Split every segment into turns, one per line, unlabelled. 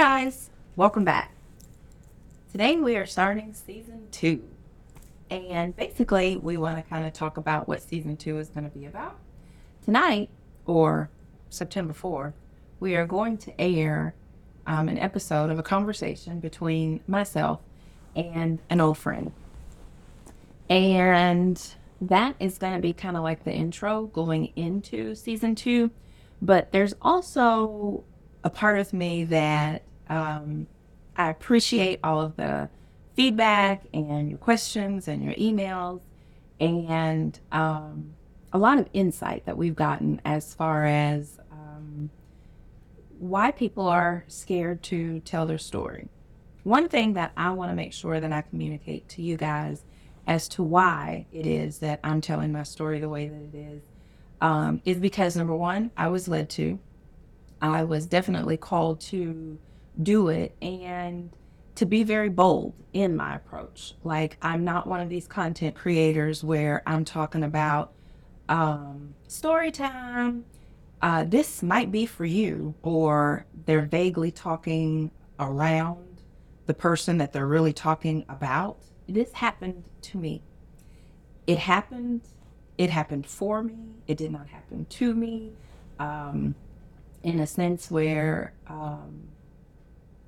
guys, welcome back. Today we are starting season two. And basically, we want to kind of talk about what season two is going to be about. Tonight, or September 4th, we are going to air um, an episode of a conversation between myself and an old friend. And that is going to be kind of like the intro going into season two. But there's also a part of me that um, I appreciate all of the feedback and your questions and your emails and um, a lot of insight that we've gotten as far as um, why people are scared to tell their story. One thing that I want to make sure that I communicate to you guys as to why it is that I'm telling my story the way that it is um, is because number one, I was led to. I was definitely called to do it and to be very bold in my approach. Like, I'm not one of these content creators where I'm talking about um, story time. Uh, this might be for you, or they're vaguely talking around the person that they're really talking about. This happened to me. It happened. It happened for me. It did not happen to me. Um, in a sense where um,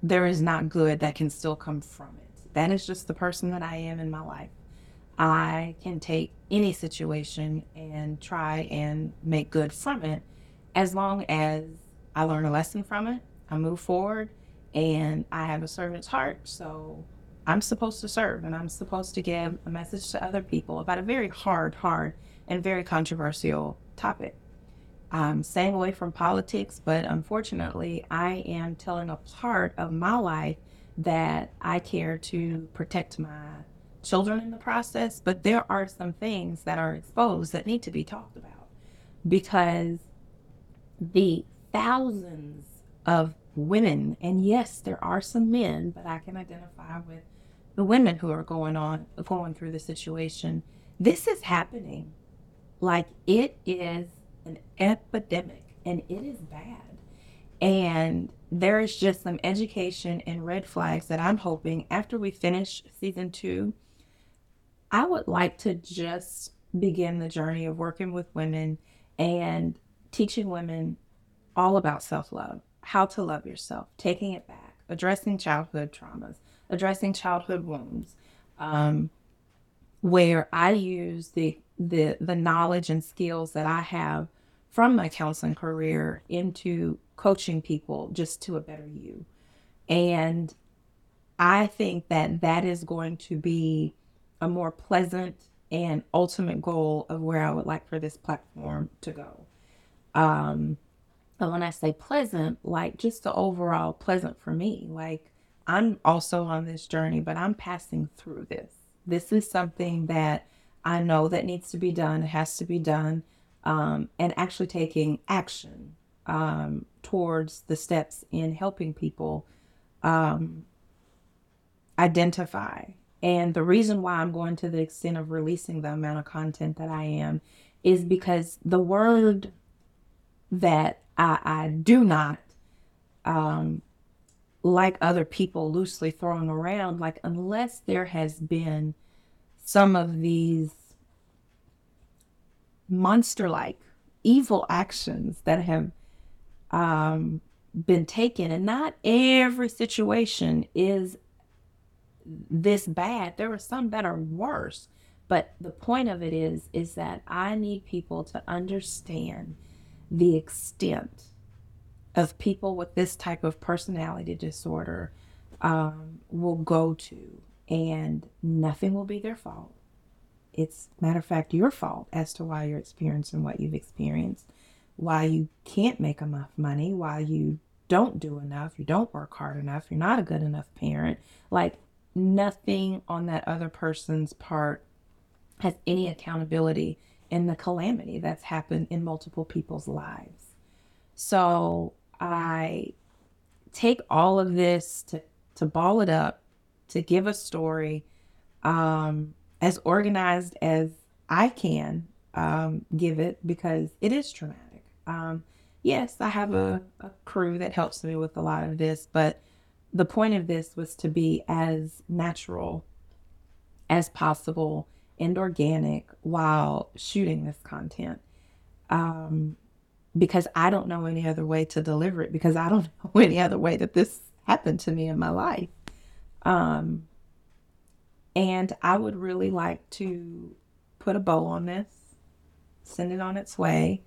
there is not good that can still come from it. That is just the person that I am in my life. I can take any situation and try and make good from it as long as I learn a lesson from it, I move forward, and I have a servant's heart. So I'm supposed to serve and I'm supposed to give a message to other people about a very hard, hard, and very controversial topic. I'm staying away from politics, but unfortunately, I am telling a part of my life that I care to protect my children in the process. But there are some things that are exposed that need to be talked about because the thousands of women, and yes, there are some men, but I can identify with the women who are going on going through the situation. This is happening. Like it is an epidemic and it is bad. And there is just some education and red flags that I'm hoping after we finish season two, I would like to just begin the journey of working with women and teaching women all about self love, how to love yourself, taking it back, addressing childhood traumas, addressing childhood wounds, um, where I use the the the knowledge and skills that I have from my counseling career into coaching people just to a better you. And I think that that is going to be a more pleasant and ultimate goal of where I would like for this platform to go. Um, and when I say pleasant, like just the overall pleasant for me, like I'm also on this journey, but I'm passing through this. This is something that I know that needs to be done. It has to be done. Um, and actually taking action um, towards the steps in helping people um, identify. And the reason why I'm going to the extent of releasing the amount of content that I am is because the word that I, I do not um, like other people loosely throwing around, like, unless there has been some of these monster like evil actions that have um, been taken, and not every situation is this bad. There are some that are worse. But the point of it is, is that I need people to understand the extent of people with this type of personality disorder um, will go to, and nothing will be their fault. It's matter of fact your fault as to why you're experiencing what you've experienced, why you can't make enough money, why you don't do enough, you don't work hard enough, you're not a good enough parent. Like nothing on that other person's part has any accountability in the calamity that's happened in multiple people's lives. So I take all of this to, to ball it up, to give a story um, as organized as I can um, give it because it is traumatic. Um, yes, I have a, a, crew that helps me with a lot of this, but the point of this was to be as natural as possible and organic while shooting this content. Um, because I don't know any other way to deliver it because I don't know any other way that this happened to me in my life. Um, and I would really like to put a bow on this, send it on its way,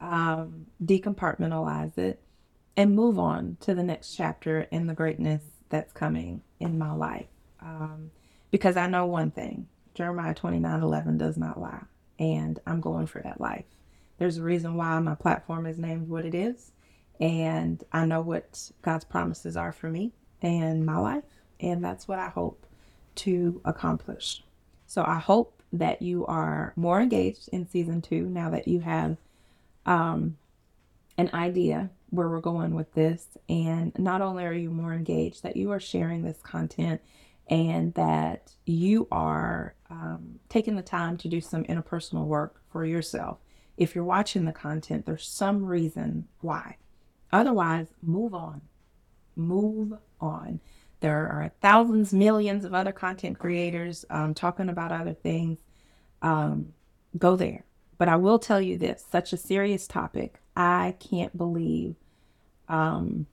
um, decompartmentalize it, and move on to the next chapter in the greatness that's coming in my life. Um, because I know one thing Jeremiah 29 11 does not lie, and I'm going for that life. There's a reason why my platform is named what it is, and I know what God's promises are for me and my life, and that's what I hope to accomplish. So I hope that you are more engaged in season two now that you have um, an idea where we're going with this. And not only are you more engaged, that you are sharing this content and that you are um, taking the time to do some interpersonal work for yourself. If you're watching the content, there's some reason why. Otherwise, move on. Move on. There are thousands, millions of other content creators um, talking about other things. Um, go there. But I will tell you this such a serious topic. I can't believe um,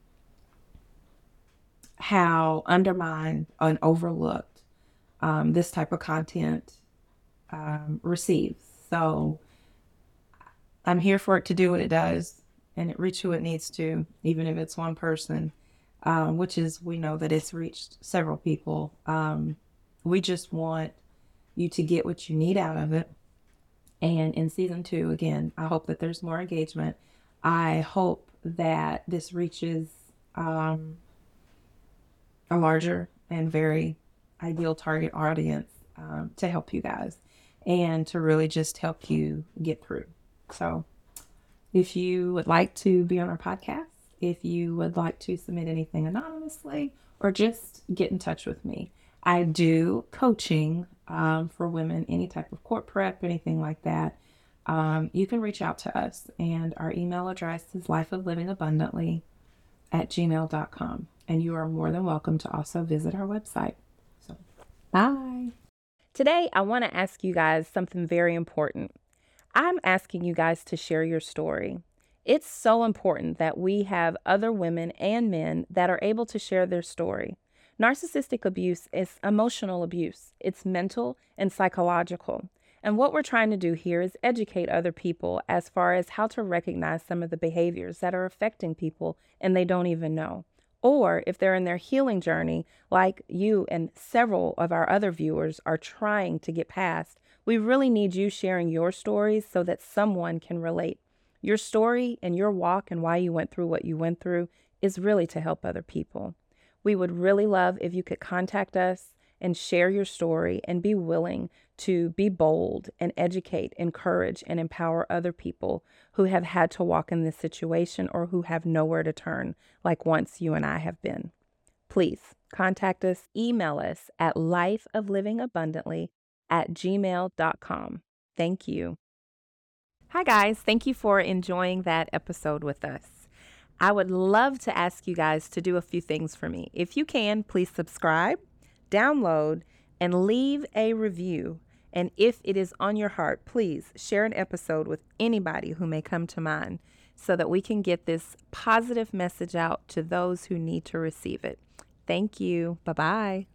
how undermined and overlooked um, this type of content um, receives. So I'm here for it to do what it does and it reach who it needs to, even if it's one person um, which is we know that it's reached several people. Um, we just want you to get what you need out of it. And in season two, again, I hope that there's more engagement. I hope that this reaches um, a larger and very ideal target audience um, to help you guys and to really just help you get through. So, if you would like to be on our podcast, if you would like to submit anything anonymously or just get in touch with me. I do coaching um, for women, any type of court prep, anything like that. Um, you can reach out to us, and our email address is lifeoflivingabundantly at gmail.com. And you are more than welcome to also visit our website. So, bye.
Today, I want to ask you guys something very important. I'm asking you guys to share your story. It's so important that we have other women and men that are able to share their story. Narcissistic abuse is emotional abuse, it's mental and psychological. And what we're trying to do here is educate other people as far as how to recognize some of the behaviors that are affecting people and they don't even know. Or if they're in their healing journey, like you and several of our other viewers are trying to get past, we really need you sharing your stories so that someone can relate. Your story and your walk and why you went through what you went through is really to help other people. We would really love if you could contact us and share your story and be willing to be bold and educate, encourage, and empower other people who have had to walk in this situation or who have nowhere to turn, like once you and I have been. Please contact us, email us at lifeoflivingabundantly at gmail.com. Thank you. Hi, guys. Thank you for enjoying that episode with us. I would love to ask you guys to do a few things for me. If you can, please subscribe, download, and leave a review. And if it is on your heart, please share an episode with anybody who may come to mind so that we can get this positive message out to those who need to receive it. Thank you. Bye bye.